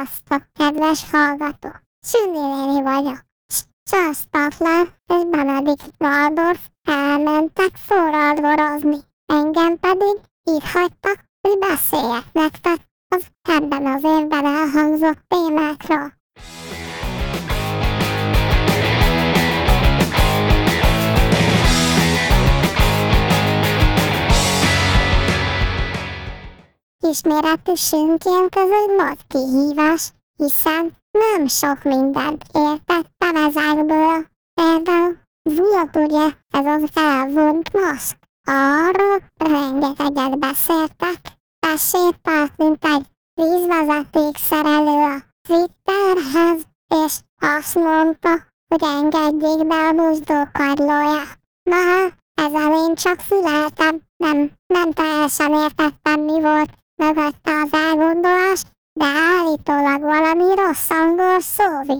Sziasztok, kedves hallgató! Süni vagyok. Csasztatlan és Benedikt Waldorf elmentek forradvorozni. Engem pedig így hagytak, hogy beszéljek nektek az ebben az évben elhangzott témákról. Ismeretesünként ez egy nagy kihívás, hiszen nem sok mindent értettem ezekből. Például volt ugye ez az elvont maszk. Arról rengeteget beszéltek. Besétált, mint egy vízvezetékszerelő a Twitterhez, és azt mondta, hogy engedjék be a mozdókadlóját. Na, ezzel én csak füleltem, nem, nem teljesen értettem, mi volt mögötte az elgondolás, de állítólag valami rossz angol szóvi.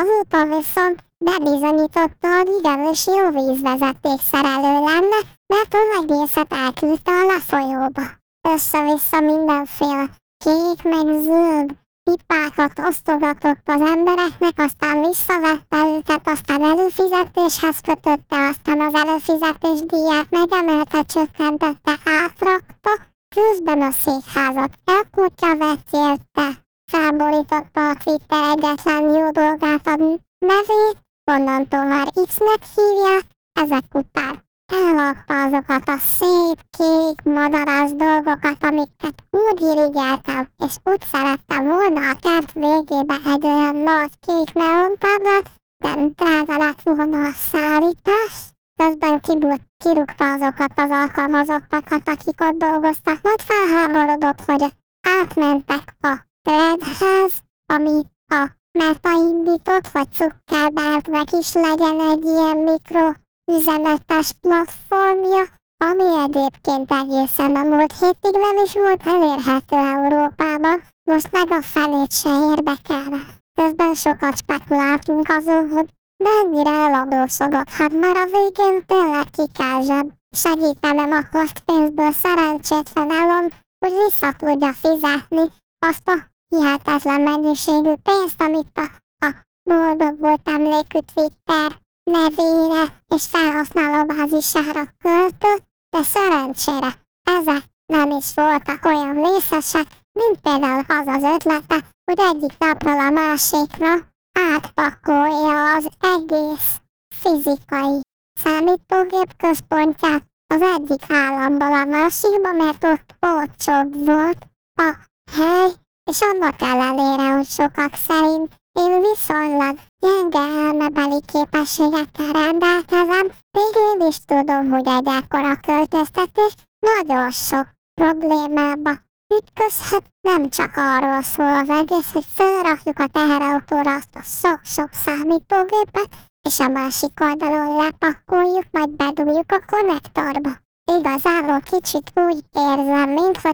Azóta viszont bebizonyította, hogy igenis jó vízvezeték szerelő lenne, mert az egészet elküldte a lefolyóba. Össze-vissza mindenféle kék meg zöld pipákat osztogatott az embereknek, aztán visszavette őket, aztán előfizetéshez kötötte, aztán az előfizetés díját megemelte, csökkentette, átrakta, Közben a székházat elkutya vetjélte, felborította a Twitter egyetlen jó dolgát a nevét, onnantól már X-nek hívják, ezek után eladta azokat a szép, kék, madaras dolgokat, amiket úgy irigyeltem, és úgy szerettem volna a kert végébe egy olyan nagy kék neontáblát, de drága lett volna a szállítás. Közben kibújt, kirúgta azokat az alkalmazottakat, akik ott dolgoztak, majd felháborodott, hogy átmentek a threadhez, ami a Meta indított, vagy Zuckerbergnek is legyen egy ilyen mikro üzenetes platformja, ami egyébként egészen a múlt hétig nem is volt elérhető Európában, most meg a felét se érdekelne. Közben sokat spekuláltunk azon, hogy Mennyire eladósodott, hát már a végén tényleg kikázsad. Segítenem akart pénzből szerencsétlen elon, hogy vissza tudja fizetni azt a hihetetlen mennyiségű pénzt, amit a, a boldog volt emlékű Twitter nevére és felhasználóbázisára költött, de szerencsére ezek nem is voltak olyan részesek, mint például az az ötlete, hogy egyik napról a másikra átpakolja az egész fizikai számítógép központját az egyik államból a másikba, mert ott olcsóbb volt a hely, és annak ellenére, hogy sokak szerint én viszonylag gyenge elmebeli képességekkel rendelkezem, én is tudom, hogy egy ekkora költöztetés nagyon sok problémába ütközhet, nem csak arról szól az egész, hogy felrakjuk a teherautóra azt a sok-sok számítógépet, és a másik oldalon lepakoljuk, majd bedugjuk a konnektorba. Igazából kicsit úgy érzem, mintha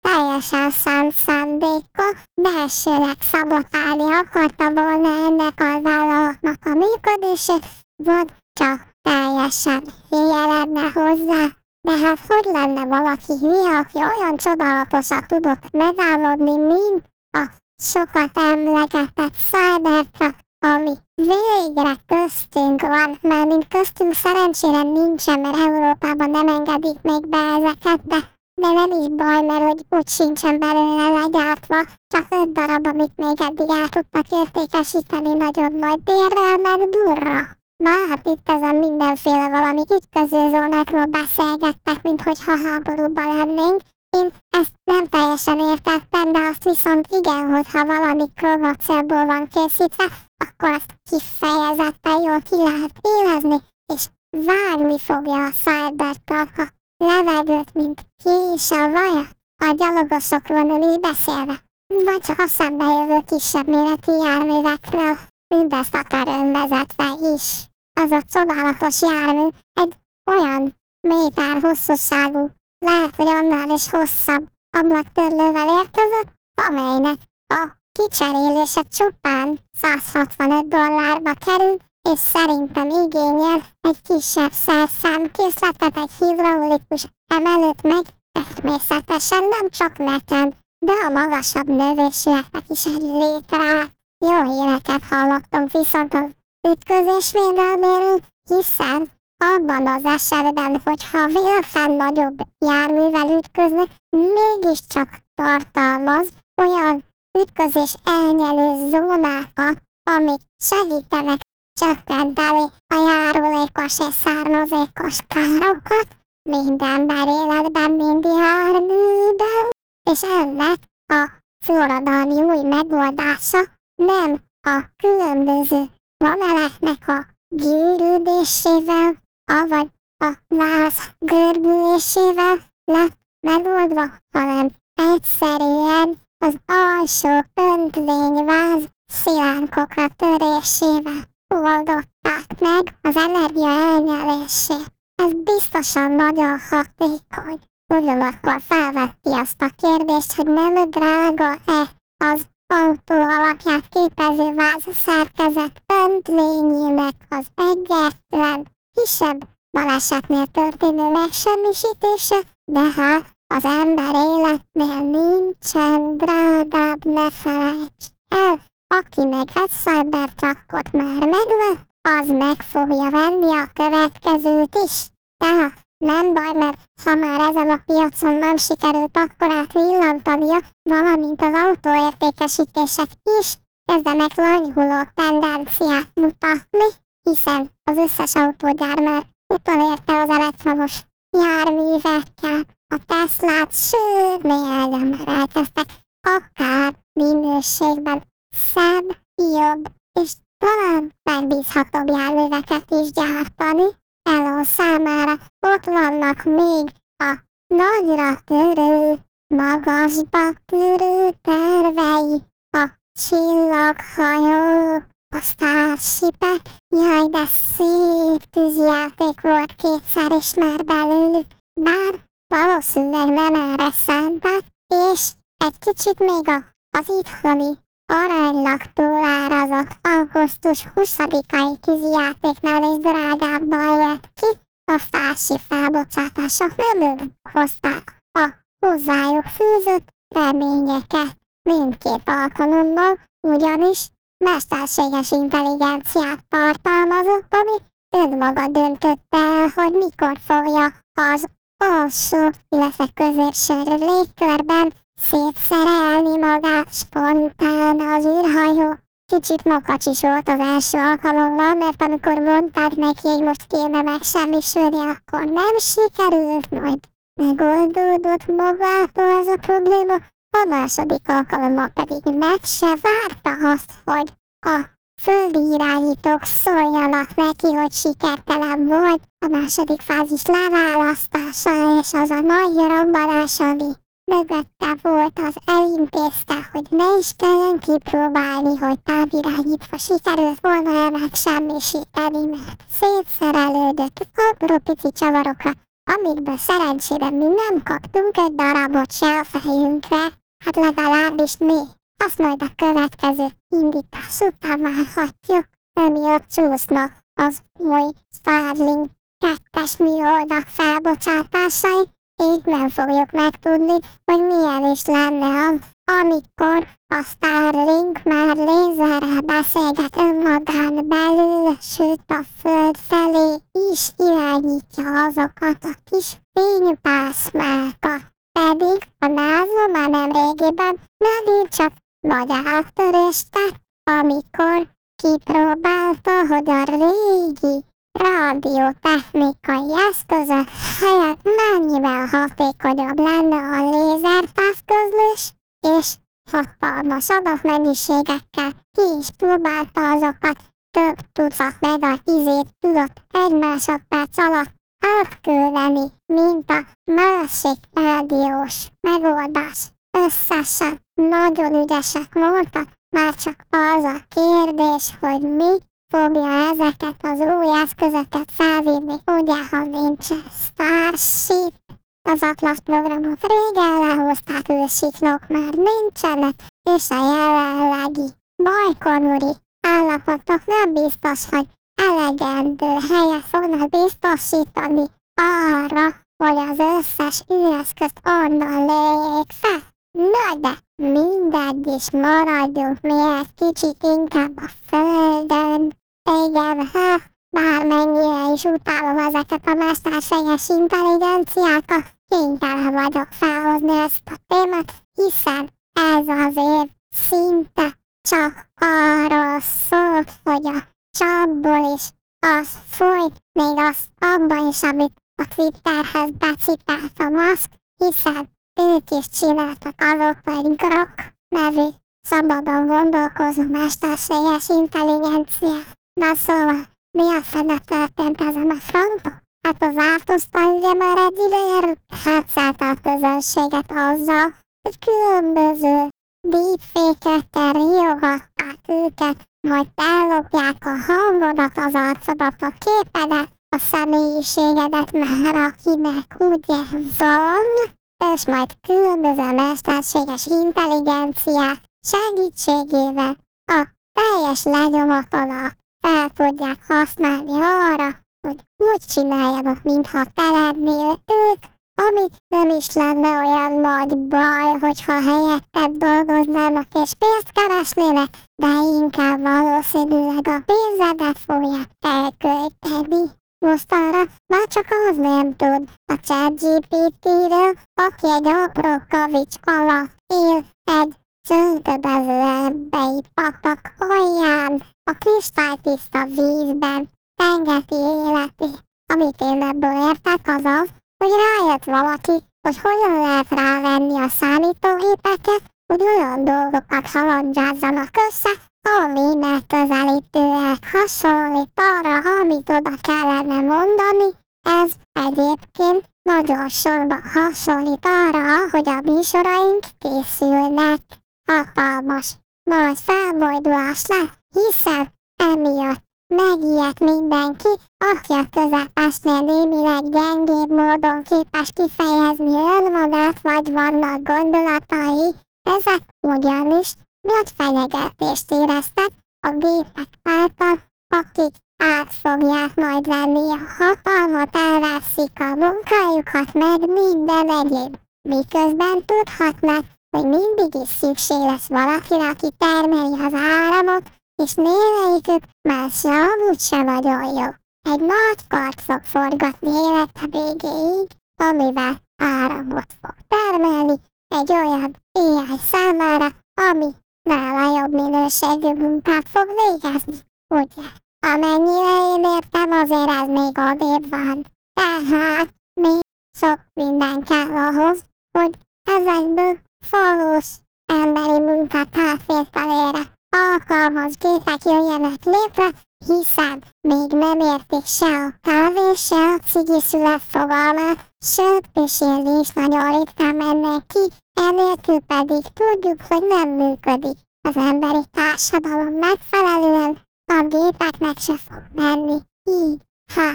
teljesen szánt szándékkal belsőleg szabotálni akarta volna ennek a vállalatnak a működését, vagy csak teljesen hülye lenne hozzá. De hát hogy lenne valaki hülye, aki olyan csodálatosan tudott megállodni, mint a sokat emlegetett Cybertruck, ami végre köztünk van, mert mint köztünk szerencsére nincsen, mert Európában nem engedik még be ezeket, de, de nem is baj, mert hogy úgy sincsen belőle legyártva, csak öt darab, amit még eddig el tudtak értékesíteni nagyon nagy bérrel, mert durra. Na, hát itt ezen mindenféle valami ütközőzónákról beszélgettek, mint hogyha háborúban lennénk. Én ezt nem teljesen értettem, de azt viszont igen, hogyha valami krovacélból van készítve, akkor azt kifejezetten jól ki lehet élezni, és vágni fogja a Cybertruck a levegőt, mint ki is a vaja, a gyalogosokról nem is beszélve, vagy csak a szembejövő kisebb méretű járművekről, mindezt akár önvezetve is az a csodálatos jármű egy olyan méter hosszúságú, lehet, hogy annál is hosszabb ablaktörlővel érkezett, amelynek a kicserélése csupán 165 dollárba kerül, és szerintem igényel egy kisebb szerszámkészletet, egy hidraulikus emelőt meg természetesen nem csak nekem, de a magasabb növésűeknek is egy létre. Jó híreket hallottam viszont az ütközés védelméről, hiszen abban az esetben, hogyha véletlen nagyobb járművel ütköznek, mégiscsak tartalmaz olyan ütközés elnyelő zónákat, amik segítenek csökkenteni a járulékos és származékos károkat minden életben, mind járműben, és ennek a forradalmi új megoldása nem a különböző vonalaknak a gyűrűdésével, avagy a váz görbülésével lett megoldva, hanem egyszerűen az alsó öntvényváz szilánkokra törésével oldották meg az energia elnyelését. Ez biztosan nagyon hatékony. Ugyanakkor felvetti azt a kérdést, hogy nem drága-e az autó alapját képező váz szerkezet öntlényének az egyetlen kisebb balesetnél történő megsemmisítése, de hát az ember életnél nincsen drágább, ne felejts el. Aki meg egy Cybertruckot már megvett, az meg fogja venni a következőt is. Tehát nem baj, mert ha már ezen a piacon nem sikerült akkorát villantania, valamint az autóértékesítések is kezdenek lanyhuló tendenciát mutatni, hiszen az összes autógyár már utolérte az elektromos járművekkel, a Teslát, sőt, még már elkezdtek akár minőségben szebb, jobb és talán megbízhatóbb járműveket is gyártani. Elon számára. Ott vannak még a nagyra törő, magasba törő tervei, a csillaghajó, a Starshipek, jaj, de szép tűzjáték volt kétszer is már belőlük, bár valószínűleg nem erre szántak, és egy kicsit még a, az itthoni aránylag túlárazott augusztus 20-ai tűzjátéknál is drágábban jött ki, a fási felbocsátások nem hozták a hozzájuk fűzött reményeket. Mindkét alkalommal, ugyanis mesterséges intelligenciát tartalmazott, ami önmaga döntötte el, hogy mikor fogja az alsó, illetve középső légkörben szétszerelni magát spontán az űrhajó. Kicsit makacsis volt az első alkalommal, mert amikor mondták neki, hogy most kéne megsemmisülni, akkor nem sikerült, majd megoldódott magától ez a probléma. A második alkalommal pedig meg se várta azt, hogy a földi irányítók szóljanak neki, hogy sikertelen volt a második fázis leválasztása és az a nagy robbanás, ami mögötte volt, az elintézte, hogy ne is kelljen kipróbálni, hogy távirányítva sikerült volna el megsemmisíteni, mert szétszerelődött apró pici csavarokra, amikből szerencsére mi nem kaptunk egy darabot se a fejünkre, hát legalábbis mi. Azt majd a következő indítás után várhatjuk, emiatt csúsznak az új Starlink kettes műholdak felbocsátásai, így nem fogjuk megtudni, hogy milyen is lenne az, amikor a Starlink már lézerrel beszélget önmagán belül, sőt a föld felé is irányítja azokat a kis fénypászmákat. Pedig a NASA már nem régiben megint csak nagy áttörést tett, amikor kipróbálta, hogy a régi rádiótechnikai eszközök helyett mennyivel hatékonyabb lenne a lézertávközlés, és hatalmas adatmennyiségekkel ki is próbálta azokat több tucat megatizét tudott egy másodperc alatt átküldeni, mint a másik rádiós megoldás. Összesen nagyon ügyesek voltak, már csak az a kérdés, hogy mi fogja ezeket az új eszközöket felvinni, ugye, ha nincs Starship, az Atlas programot régen lehozták, ősiklók már nincsenek, és a jelenlegi bajkonuri állapotok nem biztos, hogy elegendő helyet fognak biztosítani arra, hogy az összes űreszközt onnan lejjék fel. Na de mindegy is maradjunk mi egy kicsit inkább a földön. Igen, ha bármennyire is utálom ezeket a mesterséges intelligenciákat, kénytelen vagyok felhozni ezt a témát, hiszen ez az év szinte csak arról szól, hogy a csapból is az folyt, még az abban is, amit a Twitterhez becipelt a maszk, hiszen ők is csináltak azok, hogy Grok nevű szabadon gondolkozó mesterséges intelligencia. Na szóval, mi a fene történt ezen a fronton? Hát az Artusztal ugye már egy ideje hátszálta a közönséget azzal, hogy különböző deepfake-ekkel riogatták őket, majd ellopják a hangodat, az arcodat, a képedet, a személyiségedet, mert akinek ugye van, és majd különböző mesterséges intelligenciák segítségével a teljes lenyomatodat fel tudják használni arra, hogy úgy csináljanak, mintha te lennél ők, amit nem is lenne olyan nagy baj, hogyha helyetted dolgoznának és pénzt keresnének, de inkább valószínűleg a pénzedet fogják elkölteni. Mostanra már csak az nem tud a ChatGPT-ről, aki egy apró kavics alatt él egy zöldödező ebbei patak alján, a kristálytiszta vízben, tengeti életi. Amit én ebből értek az az, hogy rájött valaki, hogy hogyan lehet rávenni a számítógépeket, hogy olyan dolgokat halandzsázzanak össze, ami megközelítőleg hasonlít arra, amit oda kellene mondani, ez egyébként nagyon sorban hasonlít arra, hogy a műsoraink készülnek. Hatalmas, nagy felbojdulás lesz, hiszen emiatt megijedt mindenki, aki a közepesnél némileg gyengébb módon képes kifejezni önmagát, vagy vannak gondolatai, ezek ugyanis nagy fenyegetést éreztek a gépek által, akik át fogják majd venni a hatalmat, elveszik a munkájukat, meg minden egyéb. Miközben tudhatnak, hogy mindig is szükség lesz valakire, aki termeli az áramot, és némelyikük már se amúgy sem nagyon jó. Egy nagy kart fog forgatni élete végéig, amivel áramot fog termelni egy olyan AI számára, ami nála jobb minőségű munkát fog végezni, ugye? Amennyire én értem, azért ez még odébb van. Tehát még sok minden kell ahhoz, hogy ezekből valós emberi munkát átvételére alkalmas gépek jöjjenek létre, hiszen még nem értik se a kávé, se a cigi szület fogalmát, sőt, pisélni is nagyon ritkán mennek ki, enélkül pedig tudjuk, hogy nem működik. Az emberi társadalom megfelelően a gépeknek se fog menni. Így, ha,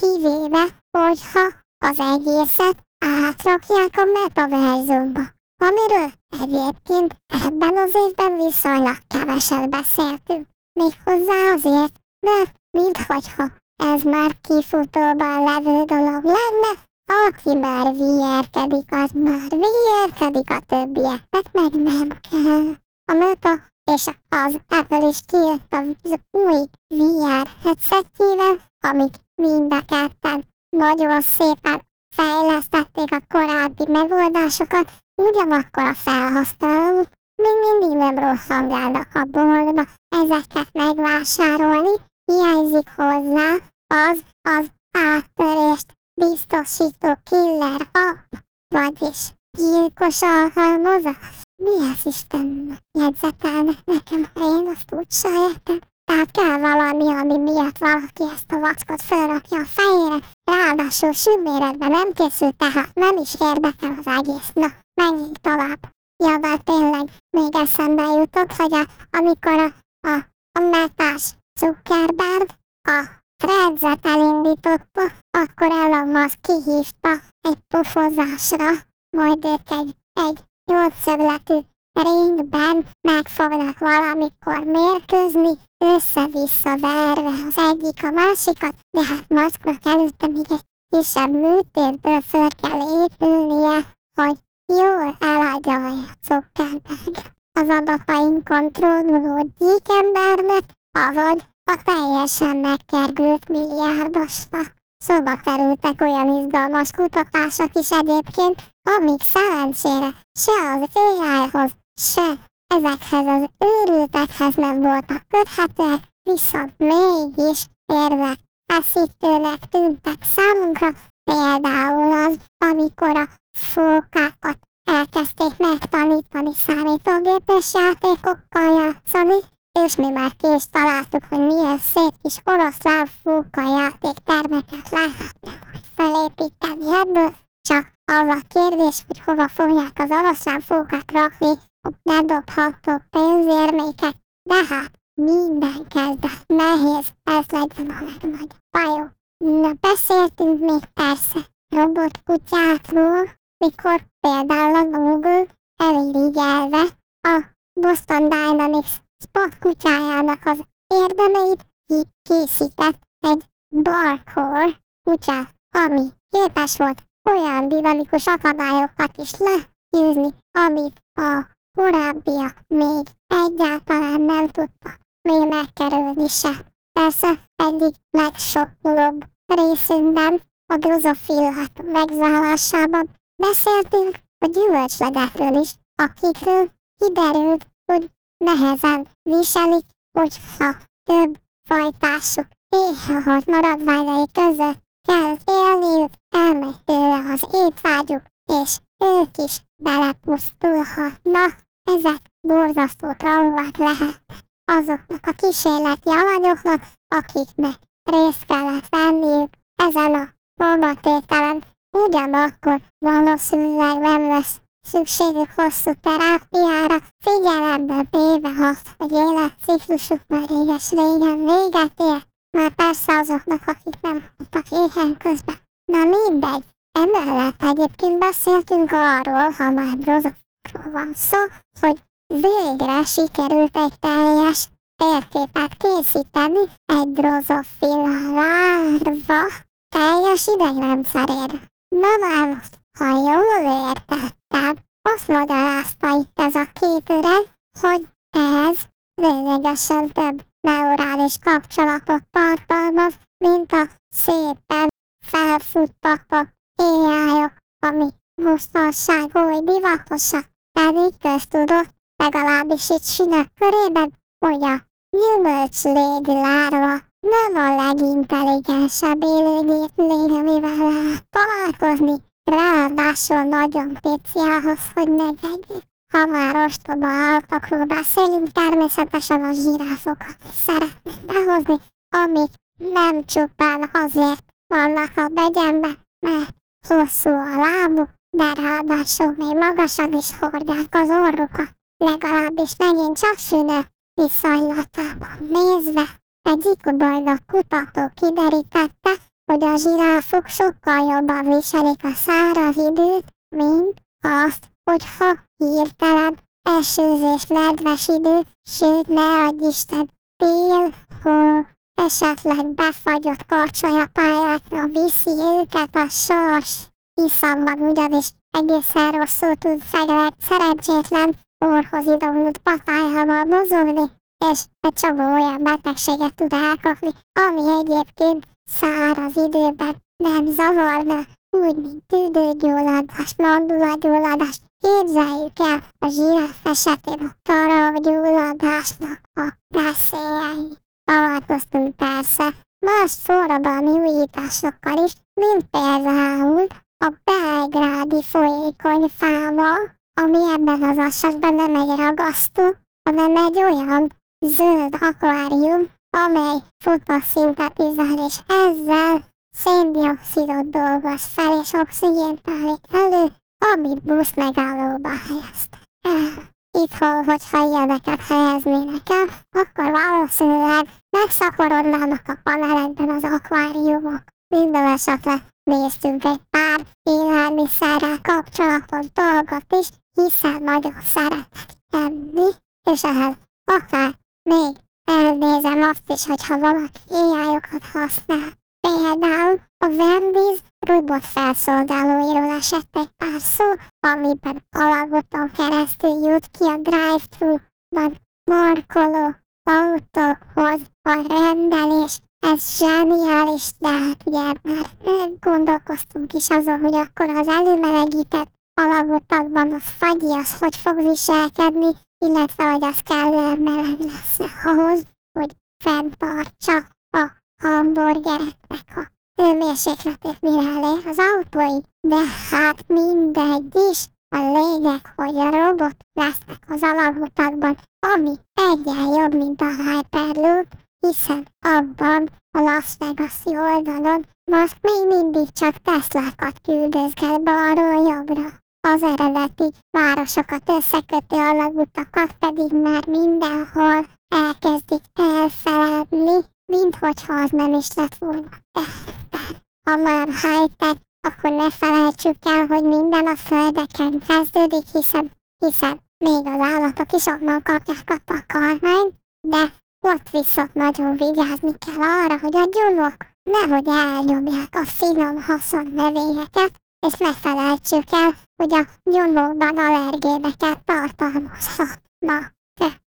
kivéve, hogyha az egészet átrakják a metaverzumba amiről egyébként ebben az évben viszonylag keveset beszéltünk. Méghozzá azért, mert minthogyha ez már kifutóban levő dolog lenne, aki már vierkedik, az már vierkedik a többieknek, meg nem kell. A Meta és az Apple is kijött az új VR headsetjével, amik mind a ketten nagyon szépen fejlesztették a korábbi megoldásokat, Ugyanakkor a felhasználók még mindig nem rosszangálnak a boltba ezeket megvásárolni, hiányzik hozzá az az áttörést biztosító killer app, vagyis gyilkos alkalmazás. Mi az Isten jegyzetelnek nekem, ha én azt úgy sajátom? Tehát kell valami, ami miatt valaki ezt a vackot felrakja a fejére, ráadásul sűméretben nem készült, tehát nem is érdekel az egész. Na, menjünk tovább. Ja, de tényleg még eszembe jutott, hogy a, amikor a, a, a metás Zuckerberg a Threads-et elindította, akkor Elon Musk kihívta egy pofozásra, majd ők egy, egy nyolcszögletű ringben meg fognak valamikor mérkőzni, össze-vissza verve az egyik a másikat, de hát Musknak előtte még egy kisebb műtérből föl kell épülnie, hogy jól eladja a Zuckerberg az adatainkon trónuló gyíkembernek, avagy a teljesen megkergült milliárdosnak. Szóba kerültek olyan izgalmas kutatások is egyébként, amik szerencsére se az AI-hoz, se ezekhez az őrültekhez nem voltak köthetőek, viszont mégis érvek feszítőnek tűntek számunkra, például az, amikor a fókákat elkezdték megtanítani számítógépes játékokkal játszani, és mi már ki is találtuk, hogy milyen szép kis oroszlán fóka játéktermeket lehetne felépíteni ebből, csak az a kérdés, hogy hova fogják az oroszlán fókát rakni, ne dobható pénzérmékek, de hát minden kezdet nehéz, ez legyen a legnagyobb bajó. Na beszéltünk még persze robotkutyákról, mikor például a Google elirigyelve a Boston Dynamics spot kutyájának az érdemeit készített egy barkor kutyát, ami képes volt olyan dinamikus akadályokat is legyőzni, amit a korábbiak még egyáltalán nem tudta még megkerülni se. Persze egyik legsokkolóbb részünkben a drozofilhat megzállásában beszéltünk a gyümölcslegekről is, akikről kiderült, hogy nehezen viselik, hogyha több fajtásuk éhehalt maradványai között kell élniük, elmegy tőle az étvágyuk, és ők is belepusztulhatnak. Ezek borzasztó traumák lehet azoknak a kísérleti alanyoknak, akiknek részt kellett venniük ezen a próbatételen. Ugyanakkor valószínűleg nem lesz szükségük hosszú terápiára, figyelembe véve azt, hogy életciklusuk már réges régen véget ért, már persze azoknak, akik nem voltak éhen közben. Na mindegy, emellett egyébként beszéltünk arról, ha már brozokról van szó, hogy végre sikerült egy teljes térképet készíteni egy drozofila lárva teljes idegrendszerére. Na már, ha jól értettem, azt magyarázta itt ez a két öreg, hogy ez lényegesen több neurális kapcsolatot tartalmaz, mint a szépen felfuttatott AI-ok, ami mostanság új divatosak, pedig köztudott, legalábbis itt sinek körében, hogy a gyümölcslég lárva nem a legintelligensebb élőgép lény, amivel lehet találkozni, ráadásul nagyon pici ahhoz, hogy megegyik. Ha már ostoba állatokról beszélünk, természetesen a zsiráfokat szeretnék behozni, amik nem csupán azért vannak a begyenben, mert hosszú a lábuk, de ráadásul még magasan is hordják az orrukat, legalábbis megint csak szünet viszonylatában nézve. Egyik bajnak kutató kiderítette, hogy a zsiráfok sokkal jobban viselik a száraz időt, mint azt, hogyha hirtelen esőzés, nedves idő, sőt ne adj Isten, tél, hó, esetleg befagyott pályákra viszi őket a sors, hiszamban ugyanis egészen rosszul tud fegyvert szerencsétlen orhoz idomult patájával mozogni, és egy csomó olyan betegséget tud elkapni, ami egyébként száraz időben nem zavarna, úgy, mint tüdőgyulladás, mandulagyulladás. Képzeljük el a zsíráf esetén a taravgyulladásnak a veszélyei. Találkoztunk persze más forradalmi újításokkal is, mint például a belgrádi folyékony fával, ami ebben az esetben nem egy ragasztó, hanem egy olyan zöld akvárium, amely fotoszintetizál, és ezzel széndiokszidot dolgoz fel, és oxigént állít elő, amit busz megállóba helyeztek el. Itthon, hogyha ilyeneket helyeznének el, akkor valószínűleg megszaporodnának a panelekben az akváriumok. Minden esetre néztünk egy pár élelmiszerrel kapcsolatos dolgot is, hiszen nagyon szeretek enni, és ehhez akár még elnézem azt is, hogyha valaki ai használ. Például a Wendy's robot felszolgálóiról esett egy pár szó, amiben alagoton keresztül jut ki a drive-thru-ban markoló autóhoz a rendelés. Ez zseniális, de hát ugye már gondolkoztunk is azon, hogy akkor az előmelegített alagutakban a fagyi az hogy fog viselkedni, illetve hogy az kellően meleg lesz ahhoz, hogy fenntartsa a hamburgereknek a hőmérsékletét, mire elér az autói. De hát mindegy is, a lényeg, hogy a robot lesznek az alagutakban, ami egyen jobb, mint a Hyperloop, hiszen abban a Las vegas oldalon most még mindig csak Teslákat küldözget balról jobbra. Az eredeti városokat összekötő alagutakat pedig már mindenhol elkezdik elfeledni, minthogyha az nem is lett volna. Ha már high akkor ne felejtsük el, hogy minden a földeken kezdődik, hiszen, hiszen még az állatok is onnan kapják a takarmányt, de ott viszont nagyon vigyázni kell arra, hogy a gyulok nehogy elnyomják a finom haszon növényeket, és ne felejtsük el, hogy a gyulokban allergéneket tartalmazhatnak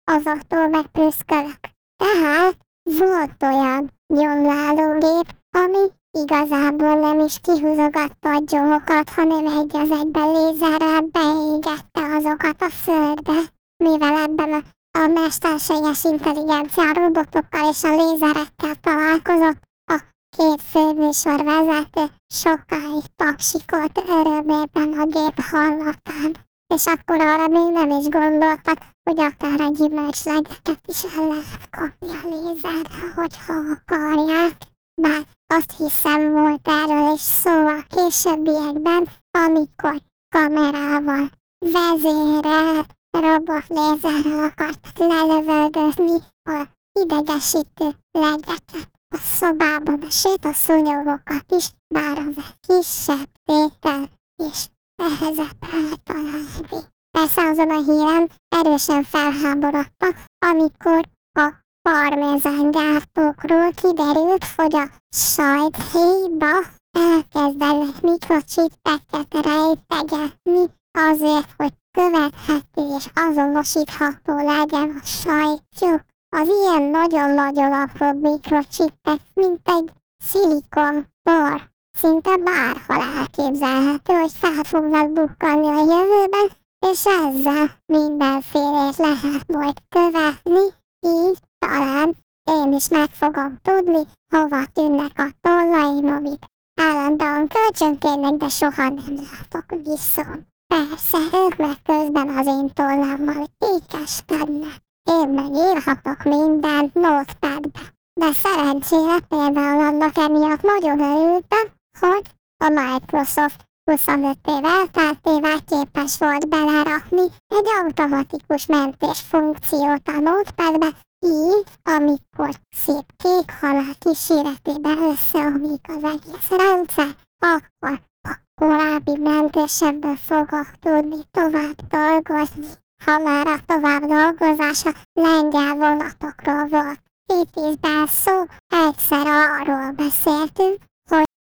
azoktól megprüszkölök. Tehát volt olyan gyomlálógép, ami igazából nem is kihúzogatta a gyomrokat, hanem egy az egyben lézerrel beégette azokat a földbe, mivel ebben a, a mesterséges intelligencia robotokkal és a lézerekkel találkozott, a két főműsor vezető sokáig tapsikolt örömében a gép hallatán és akkor arra még nem is gondoltak, hogy akár egy gyümölcslegeket is el lehet kapni a lézerre, hogyha akarják. Bár azt hiszem volt erről is szó a későbbiekben, amikor kamerával vezérel robotlézerrel akartak lelövöldözni a idegesítő legeket a szobában, sőt a szúnyogokat is, bár az egy kisebb tétel, és nehezebb eltalálni. Persze azon a híren erősen felháborodtak, amikor a parmezángyártókról kiderült, hogy a sajthéjba elkezdenek mikrocsippeket rejtegetni azért, hogy követhető és azonosítható legyen a sajtjuk. Az ilyen nagyon-nagyon apró mikrocsippek, mint egy szilikon por Szinte bárhol elképzelhető, hogy fel fognak bukkanni a jövőben, és ezzel mindenfélét lehet majd követni, így talán én is meg fogom tudni, hova tűnnek a tollaim, amit állandóan kölcsönkérnek, de soha nem látok viszont. Persze, ők meg közben az én tollammal ékeskednek. Én meg írhatok mindent notepadbe. De szerencsére például annak emiatt nagyon örültem, hogy a Microsoft 25 év elteltével képes volt belerakni egy automatikus mentés funkciót a notepadbe, így, amikor szép kék halál kíséretében összeomlik az egész rendszer, akkor a korábbi mentésebből fogok tudni tovább dolgozni. Ha már a tovább dolgozása lengyel vonatokról volt. Itt is szó, egyszer arról beszéltünk,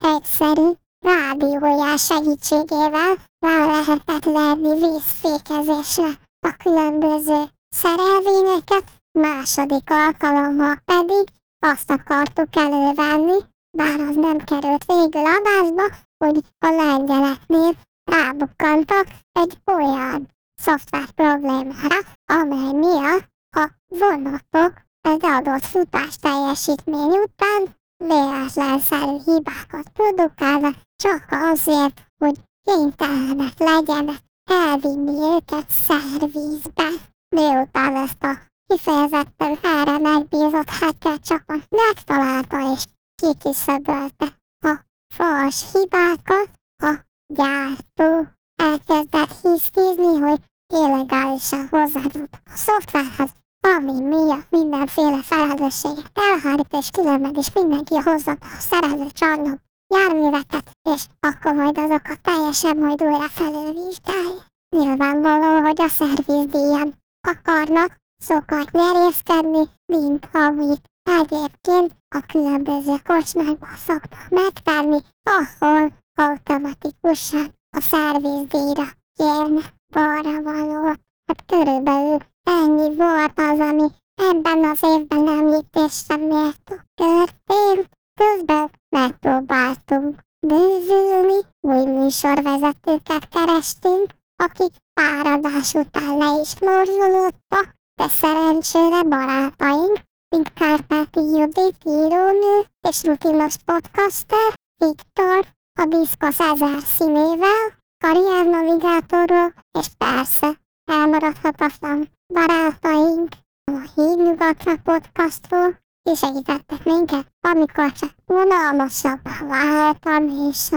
egyszerű rádiójás segítségével rá lehetett lenni vízfékezésre a különböző szerelvényeket, második alkalommal pedig azt akartuk elővenni, bár az nem került végül adásba, hogy a lengyeleknél rábukkantak egy olyan szoftver problémára, amely miatt a vonatok egy adott futás teljesítmény után véletlenszerű hibákat produkálnak, csak azért, hogy kénytelenek legyenek elvinni őket szervízbe. Miután ezt a kifejezetten erre megbízott hacker csak megtalálta és kiküszöbölte a fals hibákat, a gyártó elkezdett hisztizni, hogy illegálisan hozzáadott a szoftverhez ami miatt mindenféle felelősséget elhárít, és különben is mindenki hozza a szerelő csarnok járműveket, és akkor majd azokat teljesen majd újra felülvizsgálja. Nyilvánvaló, hogy a szervizdíjan akarnak sokat nyerészkedni, mint amit egyébként a különböző kocsmákban szoktak megtenni, ahol automatikusan a szervizdíjra kérne balra való. Hát körülbelül ennyi volt az, ami ebben az évben említésre méltó történt. Közben megpróbáltunk bővülni, új műsorvezetőket kerestünk, akik páradás után le is morzsolódtak, de szerencsére barátaink, mint Kárpáti Judit írónő és rutinos podcaster, Viktor, a Biszkosz ezer színével, karriernavigátorról, és persze elmaradhatatlan barátaink a Hídnyugatra podcastról, és segítettek minket, amikor csak unalmasabbá váltam, és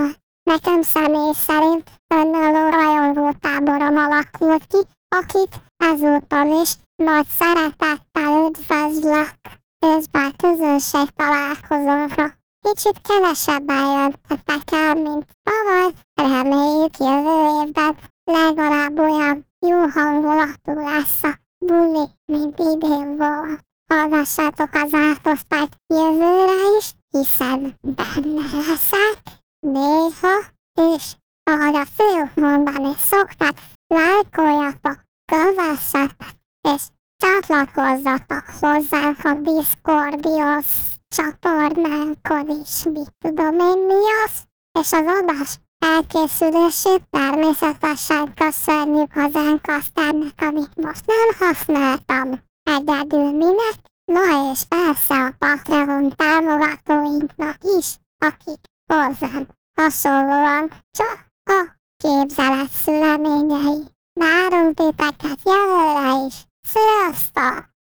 nekem személy szerint önálló rajongó táborom alakult ki, akit ezúttal is nagy szeretettel üdvözlök. Közben közönség találkozóra kicsit kevesebben jöttetek el, mint tavaly, reméljük jövő évben legalább olyan jó hangulatú lesz a buli, mint idén volt. Hallgassátok az ártosztályt jövőre is, hiszen benne leszek, néha, és ahogy a fiúk mondani szokták, lájkoljatok, kövessetek, és csatlakozzatok hozzánk a Discordios csatornánkon is, mit tudom én mi az, és az adás elkészülését természetesen köszönjük az Encasternek, amit most nem használtam egyedül minek, na és persze a Patreon támogatóinknak is, akik hozzám hasonlóan csak a képzelet szüleményei. Várunk titeket jövőre is. Sziasztok!